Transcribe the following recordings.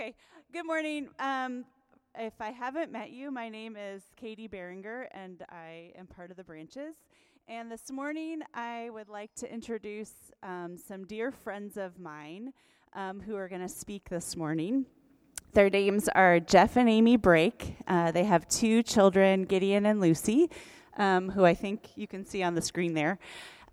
Okay, good morning. Um, if I haven't met you, my name is Katie Beringer, and I am part of the branches. And this morning, I would like to introduce um, some dear friends of mine um, who are going to speak this morning. Their names are Jeff and Amy Brake. Uh, they have two children, Gideon and Lucy, um, who I think you can see on the screen there.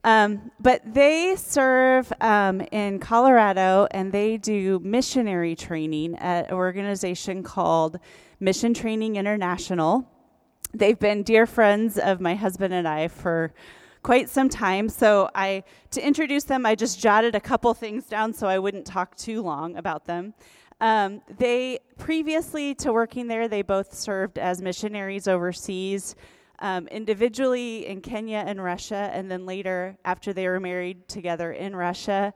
Um, but they serve um, in Colorado and they do missionary training at an organization called Mission Training International. They've been dear friends of my husband and I for quite some time. So I to introduce them, I just jotted a couple things down so I wouldn't talk too long about them. Um, they previously to working there, they both served as missionaries overseas um, individually in Kenya and Russia, and then later, after they were married together in Russia.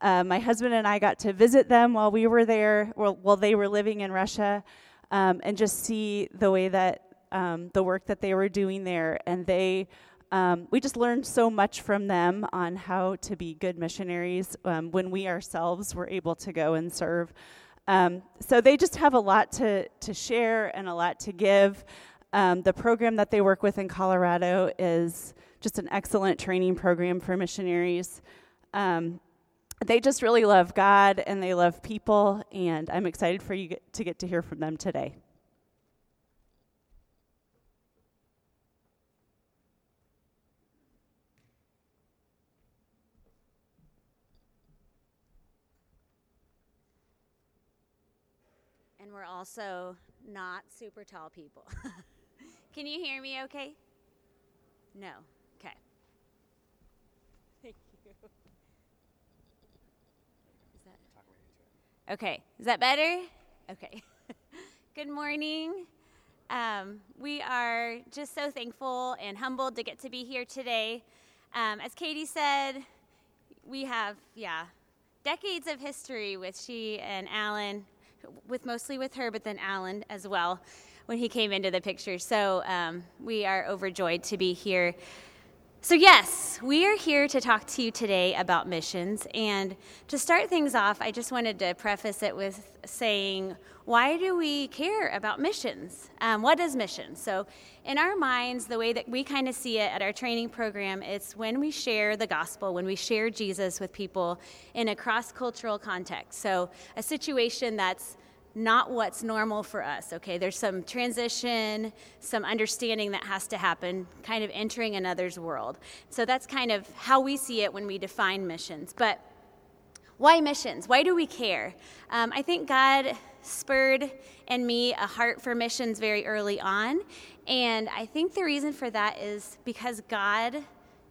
Uh, my husband and I got to visit them while we were there, while, while they were living in Russia, um, and just see the way that um, the work that they were doing there. And they, um, we just learned so much from them on how to be good missionaries um, when we ourselves were able to go and serve. Um, so they just have a lot to, to share and a lot to give. Um, the program that they work with in Colorado is just an excellent training program for missionaries. Um, they just really love God and they love people, and I'm excited for you to get to hear from them today. And we're also not super tall people. Can you hear me okay? No. Okay. Thank you. Is that Okay. Is that better? Okay. Good morning. Um, we are just so thankful and humbled to get to be here today. Um, as Katie said, we have, yeah, decades of history with she and Alan, with mostly with her, but then Alan as well when he came into the picture. So um, we are overjoyed to be here. So, yes, we are here to talk to you today about missions. And to start things off, I just wanted to preface it with saying, why do we care about missions? Um, what is mission? So, in our minds, the way that we kind of see it at our training program, it's when we share the gospel, when we share Jesus with people in a cross cultural context. So, a situation that's not what's normal for us, okay? There's some transition, some understanding that has to happen, kind of entering another's world. So that's kind of how we see it when we define missions. But why missions? Why do we care? Um, I think God spurred in me a heart for missions very early on. And I think the reason for that is because God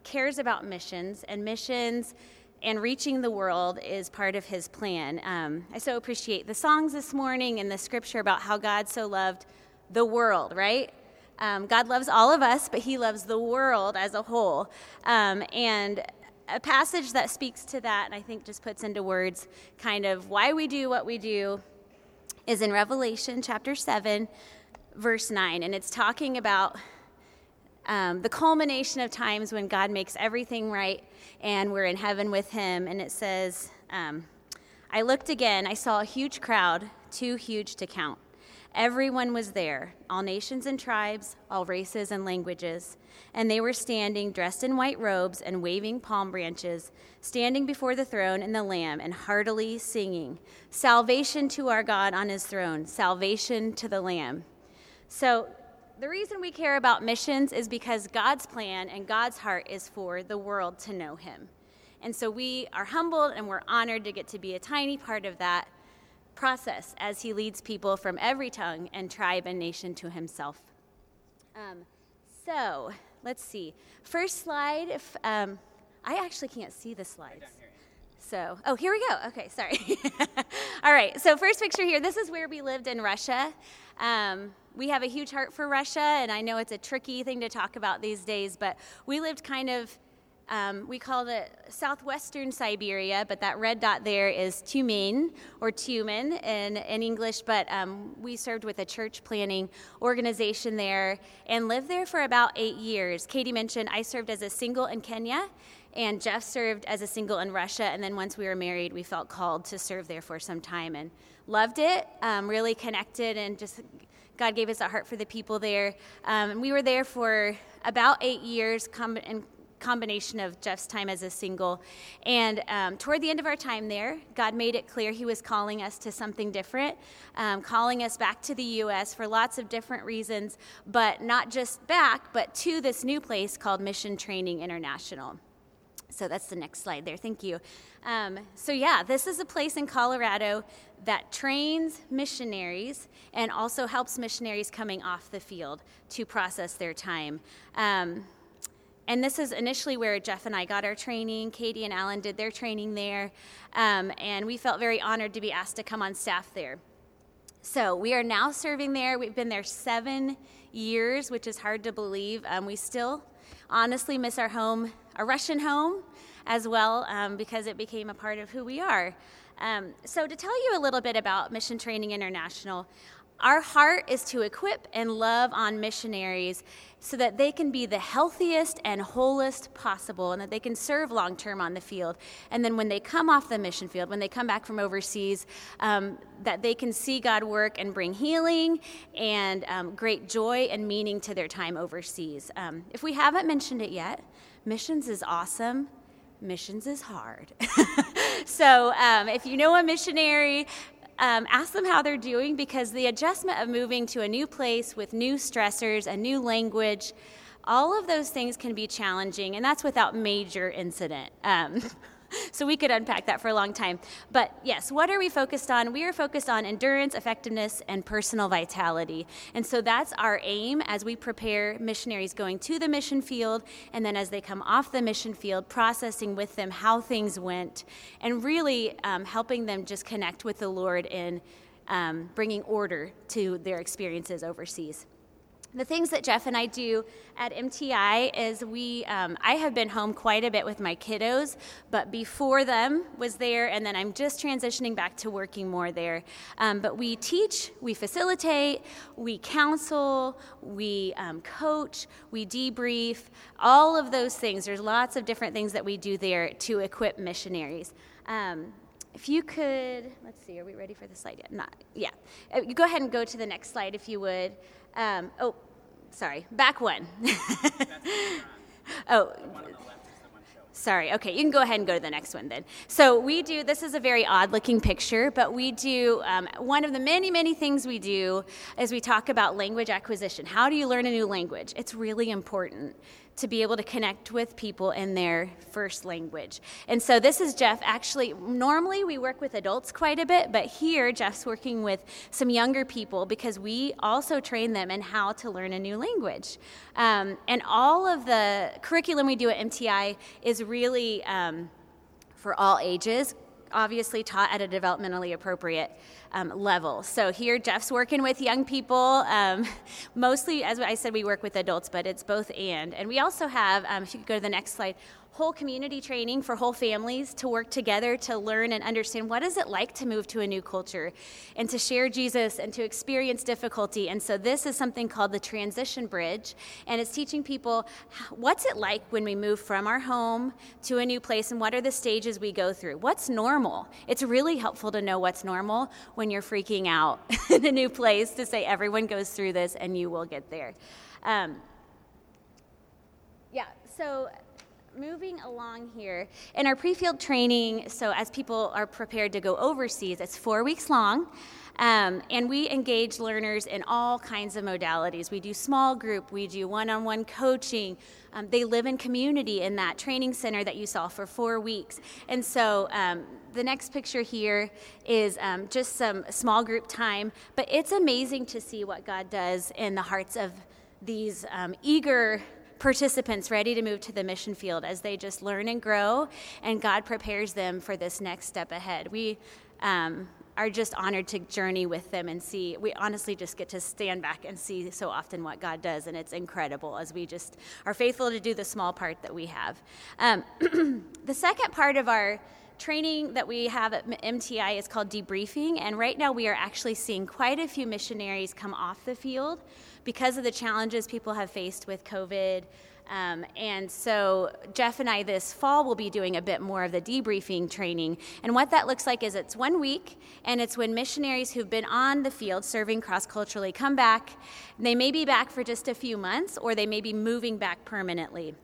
cares about missions, and missions and reaching the world is part of his plan. Um, I so appreciate the songs this morning and the scripture about how God so loved the world, right? Um, God loves all of us, but he loves the world as a whole. Um, and a passage that speaks to that, and I think just puts into words kind of why we do what we do, is in Revelation chapter 7, verse 9. And it's talking about um, the culmination of times when God makes everything right and we're in heaven with him. And it says, um, I looked again, I saw a huge crowd, too huge to count. Everyone was there, all nations and tribes, all races and languages. And they were standing, dressed in white robes and waving palm branches, standing before the throne and the Lamb, and heartily singing, Salvation to our God on his throne, salvation to the Lamb. So the reason we care about missions is because God's plan and God's heart is for the world to know Him. And so we are humbled and we're honored to get to be a tiny part of that process as He leads people from every tongue and tribe and nation to Himself. Um, so let's see. First slide. If um, I actually can't see the slides. So, oh, here we go. Okay, sorry. All right, so first picture here. This is where we lived in Russia. Um, we have a huge heart for Russia, and I know it's a tricky thing to talk about these days, but we lived kind of, um, we call it southwestern Siberia, but that red dot there is Tumen or Tumen in, in English, but um, we served with a church planting organization there and lived there for about eight years. Katie mentioned I served as a single in Kenya, And Jeff served as a single in Russia, and then once we were married, we felt called to serve there for some time and loved it, um, really connected, and just God gave us a heart for the people there. Um, and we were there for about eight years, com- in combination of Jeff's time as a single. And um, toward the end of our time there, God made it clear He was calling us to something different, um, calling us back to the U.S. for lots of different reasons, but not just back, but to this new place called Mission Training International. So that's the next slide there. Thank you. Um, so, yeah, this is a place in Colorado that trains missionaries and also helps missionaries coming off the field to process their time. Um, and this is initially where Jeff and I got our training. Katie and Alan did their training there. Um, and we felt very honored to be asked to come on staff there. So we are now serving there. We've been there seven years, which is hard to believe. Um, we still honestly miss our home, our Russian home, as well, um, because it became a part of who we are. Um, so, to tell you a little bit about Mission Training International, our heart is to equip and love on missionaries so that they can be the healthiest and wholest possible and that they can serve long term on the field. And then when they come off the mission field, when they come back from overseas, um, that they can see God work and bring healing and um, great joy and meaning to their time overseas. Um, if we haven't mentioned it yet, missions is awesome. Missions is hard. so, um, if you know a missionary, um, ask them how they're doing because the adjustment of moving to a new place with new stressors, a new language, all of those things can be challenging, and that's without major incident. Um, so we could unpack that for a long time. But yes, what are we focused on? We are focused on endurance, effectiveness, and personal vitality. And so that's our aim as we prepare missionaries going to the mission field, and then as they come off the mission field, processing with them how things went, and really um, helping them just connect with the Lord in um, bringing order to their experiences overseas. The things that Jeff and I do at MTI is we, um, I have been home quite a bit with my kiddos, but before them was there, and then I'm just transitioning back to working more there. Um, but we teach, we facilitate, we counsel, we um, coach, we debrief, all of those things. There's lots of different things that we do there to equip missionaries. If you could, let's see, are we ready for the slide yet? Not, yeah. Uh, you go ahead and go to the next slide if you would. Um, oh, sorry, back one. oh, sorry. Okay, you can go ahead and go to the next one then. So we do. This is a very odd-looking picture, but we do um, one of the many, many things we do is we talk about language acquisition. How do you learn a new language? It's really important to be able to connect with people in their first language. And so this is Jeff. Actually, normally we work with adults quite a bit, but here Jeff's working with some younger people because we also train them in how to learn a new language. Um, and all of the curriculum we do at MTI is really um, for all ages, obviously taught at a developmentally appropriate um, level. So here, Jeff's working with young people. Um, mostly, as I said, we work with adults, but it's both and. And we also have, um, if you could go to the next slide, whole community training for whole families to work together to learn and understand what is it like to move to a new culture and to share Jesus and to experience difficulty. And so this is something called the transition bridge and it's teaching people what's it like when we move from our home to a new place and what are the stages we go through. What's normal? It's really helpful to know what's normal when you're freaking out in a new place to say everyone goes through this and you will get there. Um, yeah, so moving along here in our pre-field training so as people are prepared to go overseas it's four weeks long um, and we engage learners in all kinds of modalities. We do small group we do one-on-one coaching. Um, they live in community in that training center that you saw for four weeks. And so um, the next picture here is um, just some small group time but it's amazing to see what god does in the hearts of these um, eager participants ready to move to the mission field as they just learn and grow, and God prepares them for this next step ahead. We um, are just honored to journey with them and see. We honestly just get to stand back and see so often what God does, and it's incredible as we just are faithful to do the small part that we have. Um, the second part of our training that we have at MTI is called debriefing, and right now we are actually seeing quite a few missionaries come off the field because of the challenges people have faced with COVID Um, and so Jeff and I this fall will be doing a bit more of the debriefing training. And what that looks like is it's one week, and it's when missionaries who've been on the field serving cross culturally come back. They may be back for just a few months, or they may be moving back permanently.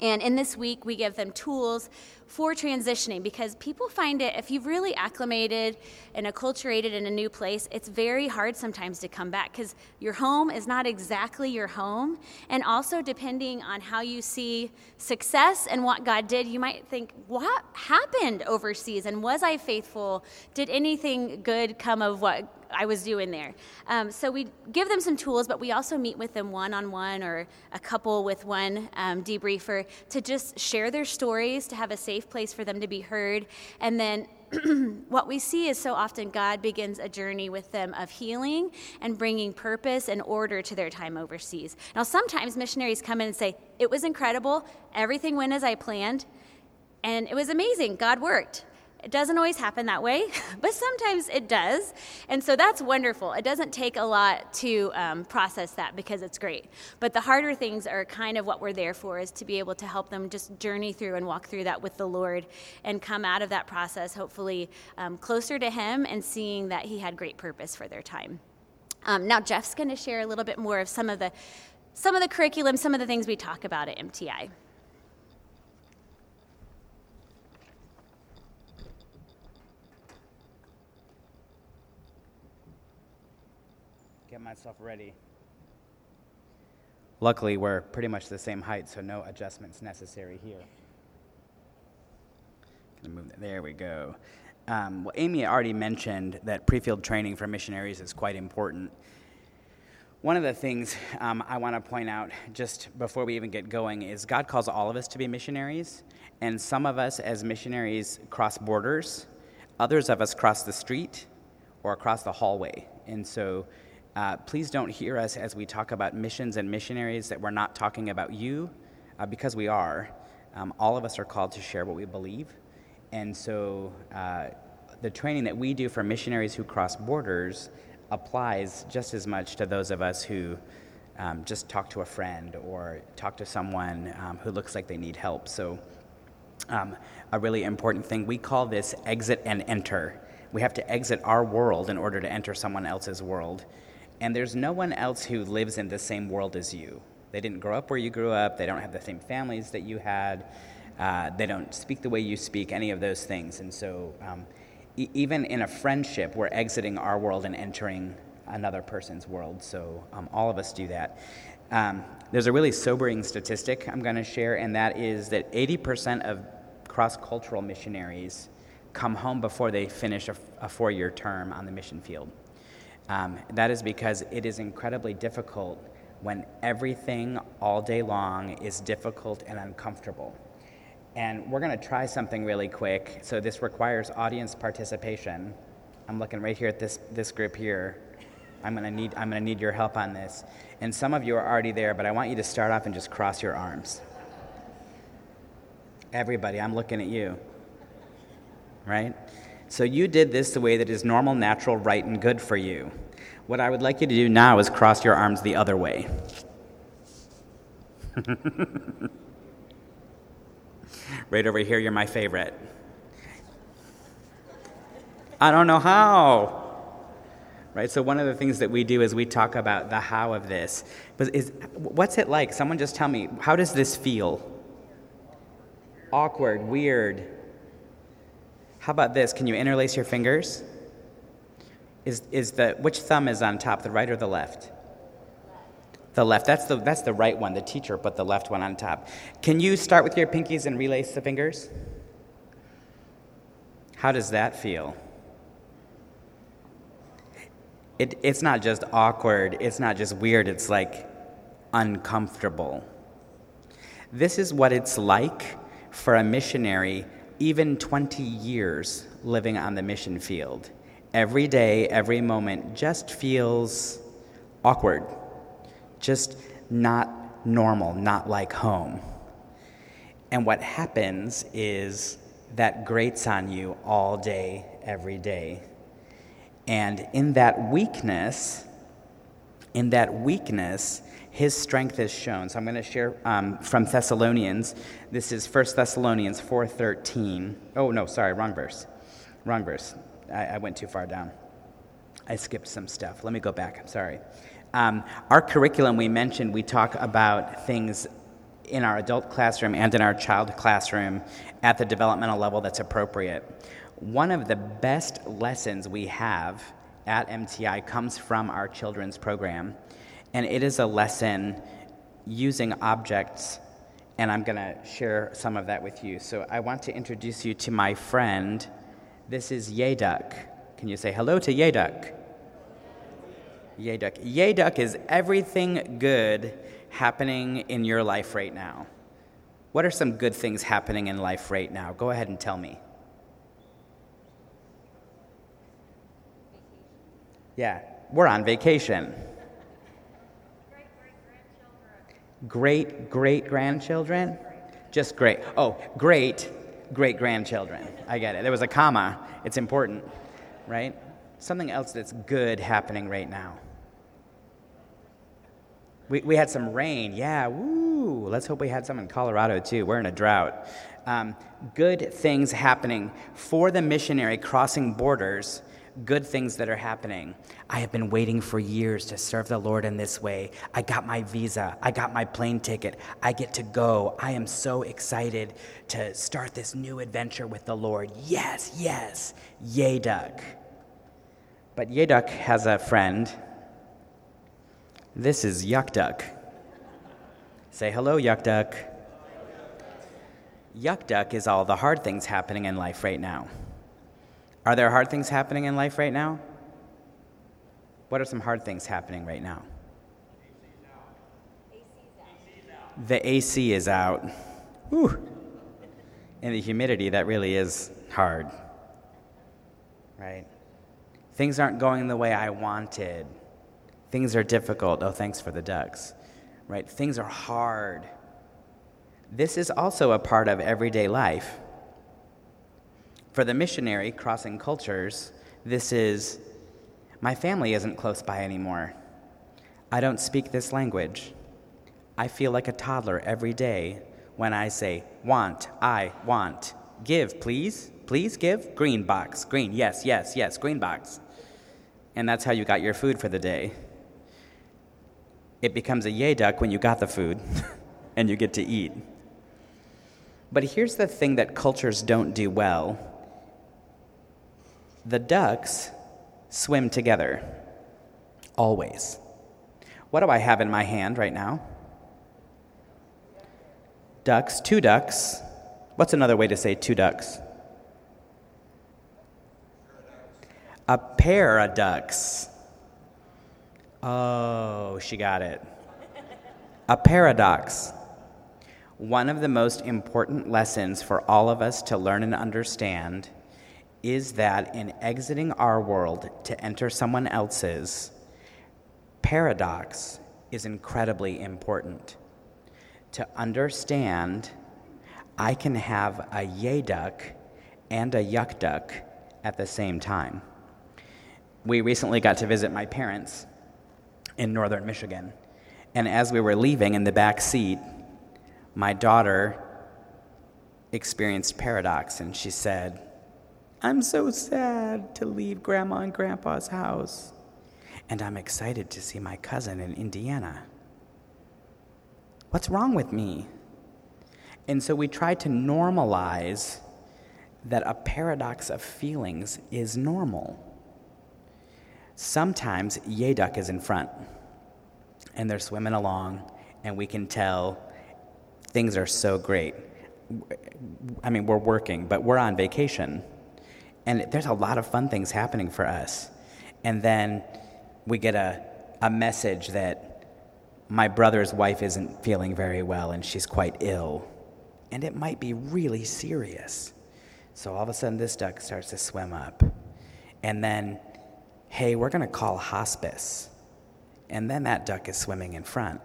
And in this week, we give them tools for transitioning because people find it, if you've really acclimated and acculturated in a new place, it's very hard sometimes to come back because your home is not exactly your home. And also, depending on how you see success and what God did, you might think, what happened overseas? And was I faithful? Did anything good come of what I was doing there. Um, so we give them some tools, but we also meet with them one on one or a couple with one um, debriefer to just share their stories, to have a safe place for them to be heard. And then what we see is so often God begins a journey with them of healing and bringing purpose and order to their time overseas. Now, sometimes missionaries come in and say, It was incredible. Everything went as I planned. And it was amazing. God worked. It doesn't always happen that way, but sometimes it does. And so that's wonderful. It doesn't take a lot to um, process that because it's great. But the harder things are kind of what we're there for, is to be able to help them just journey through and walk through that with the Lord and come out of that process, hopefully um, closer to Him and seeing that He had great purpose for their time. Um, now, Jeff's going to share a little bit more of some of the some of the curriculum, some of the things we talk about at MTI. Get myself ready. Luckily, we're pretty much the same height, so no adjustments necessary here. Gonna move that. There we go. Um, well, Amy already mentioned that pre-field training for missionaries is quite important. One of the things um, I want to point out just before we even get going is God calls all of us to be missionaries, and some of us as missionaries cross borders, others of us cross the street or across the hallway. And so uh, please don't hear us as we talk about missions and missionaries that we're not talking about you, uh, because we are. Um, all of us are called to share what we believe. And so uh, the training that we do for missionaries who cross borders applies just as much to those of us who um, just talk to a friend or talk to someone um, who looks like they need help. So, um, a really important thing, we call this exit and enter. We have to exit our world in order to enter someone else's world and there's no one else who lives in the same world as you. They didn't grow up where you grew up, they don't have the same families that you had, uh, they don't speak the way you speak, any of those things. And so, um, e- even in a friendship, we're exiting our world and entering another person's world. So, um, all of us do that. Um, there's a really sobering statistic I'm going to share, and that is that 80% of cross cultural missionaries come home before they finish a, a four year term on the mission field. Um, that is because it is incredibly difficult when everything all day long is difficult and uncomfortable. And we're going to try something really quick. So this requires audience participation. I'm looking right here at this, this group here. I'm going to need I'm going to need your help on this. And some of you are already there, but I want you to start off and just cross your arms. Everybody, I'm looking at you. Right? So you did this the way that is normal, natural, right, and good for you. What I would like you to do now is cross your arms the other way. right over here, you're my favorite. I don't know how. Right? So, one of the things that we do is we talk about the how of this. But is, what's it like? Someone just tell me, how does this feel? Awkward, weird, how about this? Can you interlace your fingers? Is, is the, which thumb is on top, the right or the left? The left. That's the, that's the right one. The teacher put the left one on top. Can you start with your pinkies and relace the fingers? How does that feel? It, it's not just awkward, it's not just weird, it's like uncomfortable. This is what it's like for a missionary even 20 years living on the mission field, every day, every moment just feels awkward, just not normal, not like home. And what happens is that grates on you all day, every day. And in that weakness, in that weakness, his strength is shown. So I'm going to share um, from Thessalonians. This is 1 Thessalonians 4.13. Oh, no, sorry, wrong verse. Wrong verse. I, I went too far down. I skipped some stuff. Let me go back. I'm sorry. Um, our curriculum, we mentioned, we talk about things in our adult classroom and in our child classroom at the developmental level that's appropriate. One of the best lessons we have at MTI comes from our children's program, and it is a lesson using objects, and I'm going to share some of that with you. So I want to introduce you to my friend. This is Yay Duck. Can you say hello to Yay Duck? Yeduk. Yay Duck is everything good happening in your life right now. What are some good things happening in life right now? Go ahead and tell me. Yeah, we're on vacation. Great great grandchildren? Just great. Oh, great great grandchildren. I get it. There was a comma. It's important, right? Something else that's good happening right now. We, we had some rain. Yeah, woo. Let's hope we had some in Colorado too. We're in a drought. Um, good things happening for the missionary crossing borders, good things that are happening. I have been waiting for years to serve the Lord in this way. I got my visa, I got my plane ticket, I get to go. I am so excited to start this new adventure with the Lord. Yes, yes, Yay Duck. But Yay Duck has a friend this is Yuck Duck. Say hello, Yuck Duck. Yuck Duck is all the hard things happening in life right now. Are there hard things happening in life right now? What are some hard things happening right now? The AC is out. Whew. And the humidity, that really is hard. Right? Things aren't going the way I wanted. Things are difficult. Oh, thanks for the ducks. Right? Things are hard. This is also a part of everyday life. For the missionary crossing cultures, this is my family isn't close by anymore. I don't speak this language. I feel like a toddler every day when I say, want, I want. Give, please, please give. Green box, green, yes, yes, yes, green box. And that's how you got your food for the day it becomes a yay duck when you got the food and you get to eat. But here's the thing that cultures don't do well the ducks swim together, always. What do I have in my hand right now? Ducks, two ducks. What's another way to say two ducks? A pair of ducks. Oh, she got it. A paradox. One of the most important lessons for all of us to learn and understand is that in exiting our world to enter someone else's, paradox is incredibly important. To understand, I can have a yay duck and a yuck duck at the same time. We recently got to visit my parents in northern Michigan. And as we were leaving in the back seat, my daughter experienced paradox and she said, I'm so sad to leave grandma and grandpa's house. And I'm excited to see my cousin in Indiana. What's wrong with me? And so we try to normalize that a paradox of feelings is normal. Sometimes Yay Duck is in front, and they're swimming along, and we can tell things are so great. I mean, we're working, but we're on vacation, and there's a lot of fun things happening for us. And then we get a, a message that my brother's wife isn't feeling very well and she's quite ill, and it might be really serious. So all of a sudden, this duck starts to swim up. And then hey, we're going to call hospice. And then that duck is swimming in front.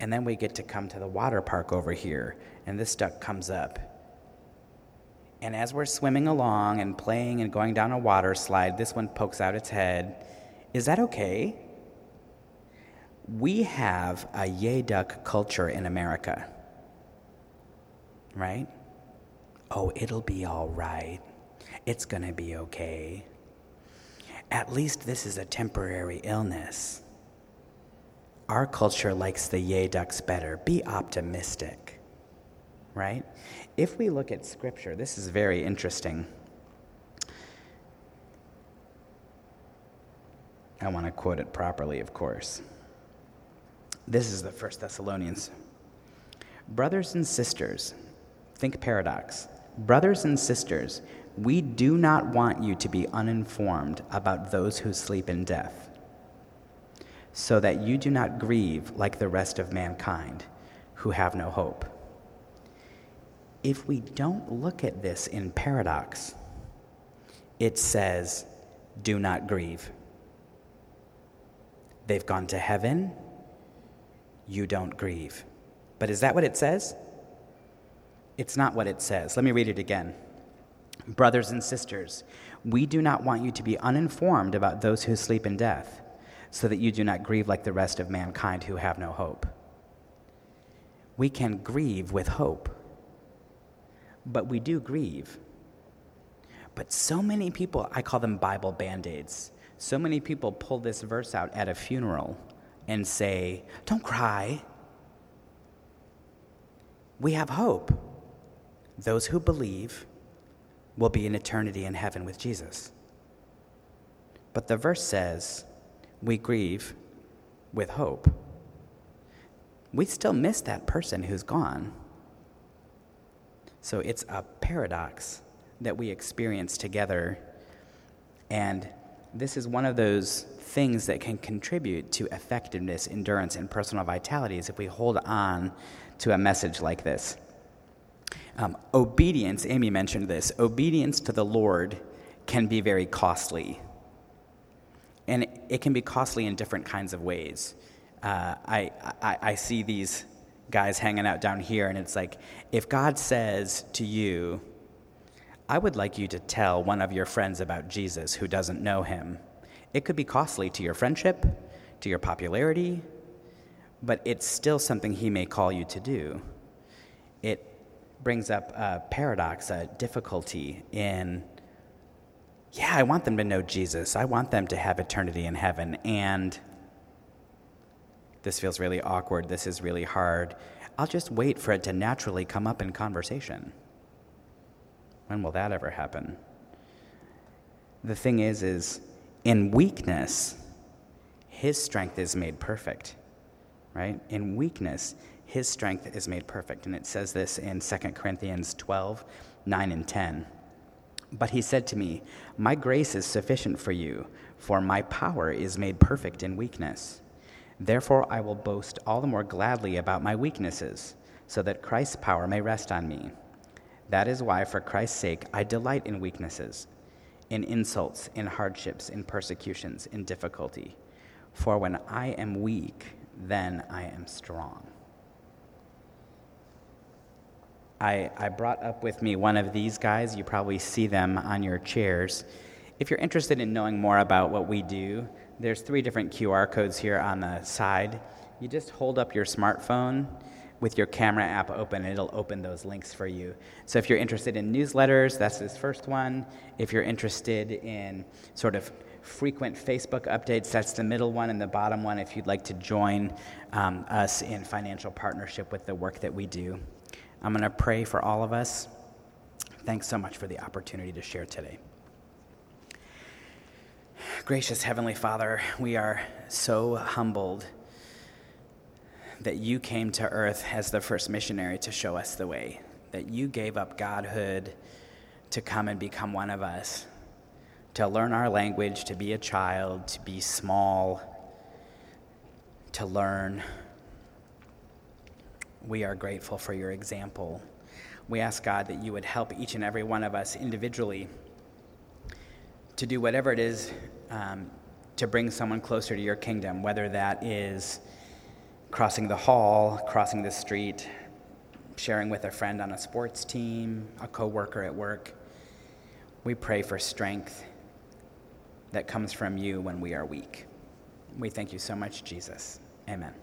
And then we get to come to the water park over here, and this duck comes up. And as we're swimming along and playing and going down a water slide, this one pokes out its head. Is that okay? we have a yay duck culture in America, right? Oh, it'll be all right. It's going to be okay. At least this is a temporary illness. Our culture likes the yay ducks better. Be optimistic, right? If we look at scripture, this is very interesting. I want to quote it properly, of course. This is the First Thessalonians. Brothers and sisters, think paradox. Brothers and sisters, we do not want you to be uninformed about those who sleep in death, so that you do not grieve like the rest of mankind who have no hope. If we don't look at this in paradox, it says, do not grieve. They've gone to heaven, you don't grieve. But is that what it says? It's not what it says. Let me read it again. Brothers and sisters, we do not want you to be uninformed about those who sleep in death, so that you do not grieve like the rest of mankind who have no hope. We can grieve with hope, but we do grieve. But so many people, I call them Bible band aids. So many people pull this verse out at a funeral and say, Don't cry. We have hope. Those who believe will be in eternity in heaven with Jesus. But the verse says, We grieve with hope. We still miss that person who's gone. So it's a paradox that we experience together. And this is one of those things that can contribute to effectiveness, endurance, and personal vitality is if we hold on to a message like this. Um, obedience, Amy mentioned this, obedience to the Lord can be very costly. And it can be costly in different kinds of ways. Uh, I, I, I see these guys hanging out down here, and it's like, if God says to you, I would like you to tell one of your friends about Jesus who doesn't know him. It could be costly to your friendship, to your popularity, but it's still something he may call you to do. It brings up a paradox, a difficulty in, yeah, I want them to know Jesus. I want them to have eternity in heaven. And this feels really awkward. This is really hard. I'll just wait for it to naturally come up in conversation. When will that ever happen? The thing is, is in weakness, his strength is made perfect, right? In weakness, his strength is made perfect. And it says this in 2 Corinthians 12, 9 and 10. But he said to me, My grace is sufficient for you, for my power is made perfect in weakness. Therefore, I will boast all the more gladly about my weaknesses, so that Christ's power may rest on me. That is why, for Christ's sake, I delight in weaknesses, in insults, in hardships, in persecutions, in difficulty. For when I am weak, then I am strong. I, I brought up with me one of these guys. You probably see them on your chairs. If you're interested in knowing more about what we do, there's three different QR codes here on the side. You just hold up your smartphone with your camera app open, and it'll open those links for you. So if you're interested in newsletters, that's this first one. If you're interested in sort of frequent Facebook updates, that's the middle one, and the bottom one if you'd like to join um, us in financial partnership with the work that we do. I'm going to pray for all of us. Thanks so much for the opportunity to share today. Gracious Heavenly Father, we are so humbled that you came to earth as the first missionary to show us the way, that you gave up godhood to come and become one of us, to learn our language, to be a child, to be small, to learn. We are grateful for your example. We ask God that you would help each and every one of us individually to do whatever it is um, to bring someone closer to your kingdom, whether that is crossing the hall, crossing the street, sharing with a friend on a sports team, a coworker at work. We pray for strength that comes from you when we are weak. We thank you so much, Jesus. Amen.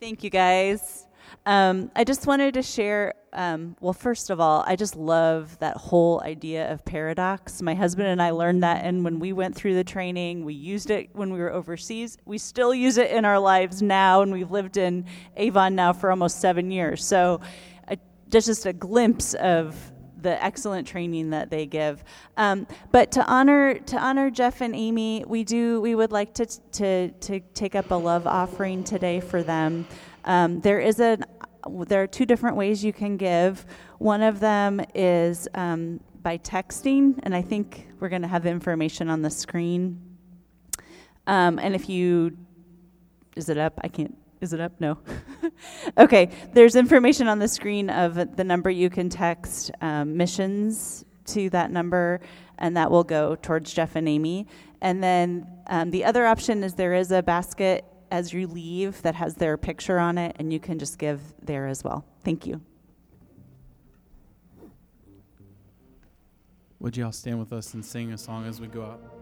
Thank you, guys. Um, I just wanted to share. Um, well, first of all, I just love that whole idea of paradox. My husband and I learned that, and when we went through the training, we used it when we were overseas. We still use it in our lives now, and we've lived in Avon now for almost seven years. So, uh, just a glimpse of the excellent training that they give. Um, but to honor to honor Jeff and Amy, we do we would like to to to take up a love offering today for them. Um, there is a there are two different ways you can give. One of them is um, by texting, and I think we're going to have information on the screen. Um, and if you is it up? I can't. Is it up? No. okay. There's information on the screen of the number you can text um, missions to that number, and that will go towards Jeff and Amy. And then um, the other option is there is a basket as you leave that has their picture on it, and you can just give there as well. Thank you. Would you all stand with us and sing a song as we go out?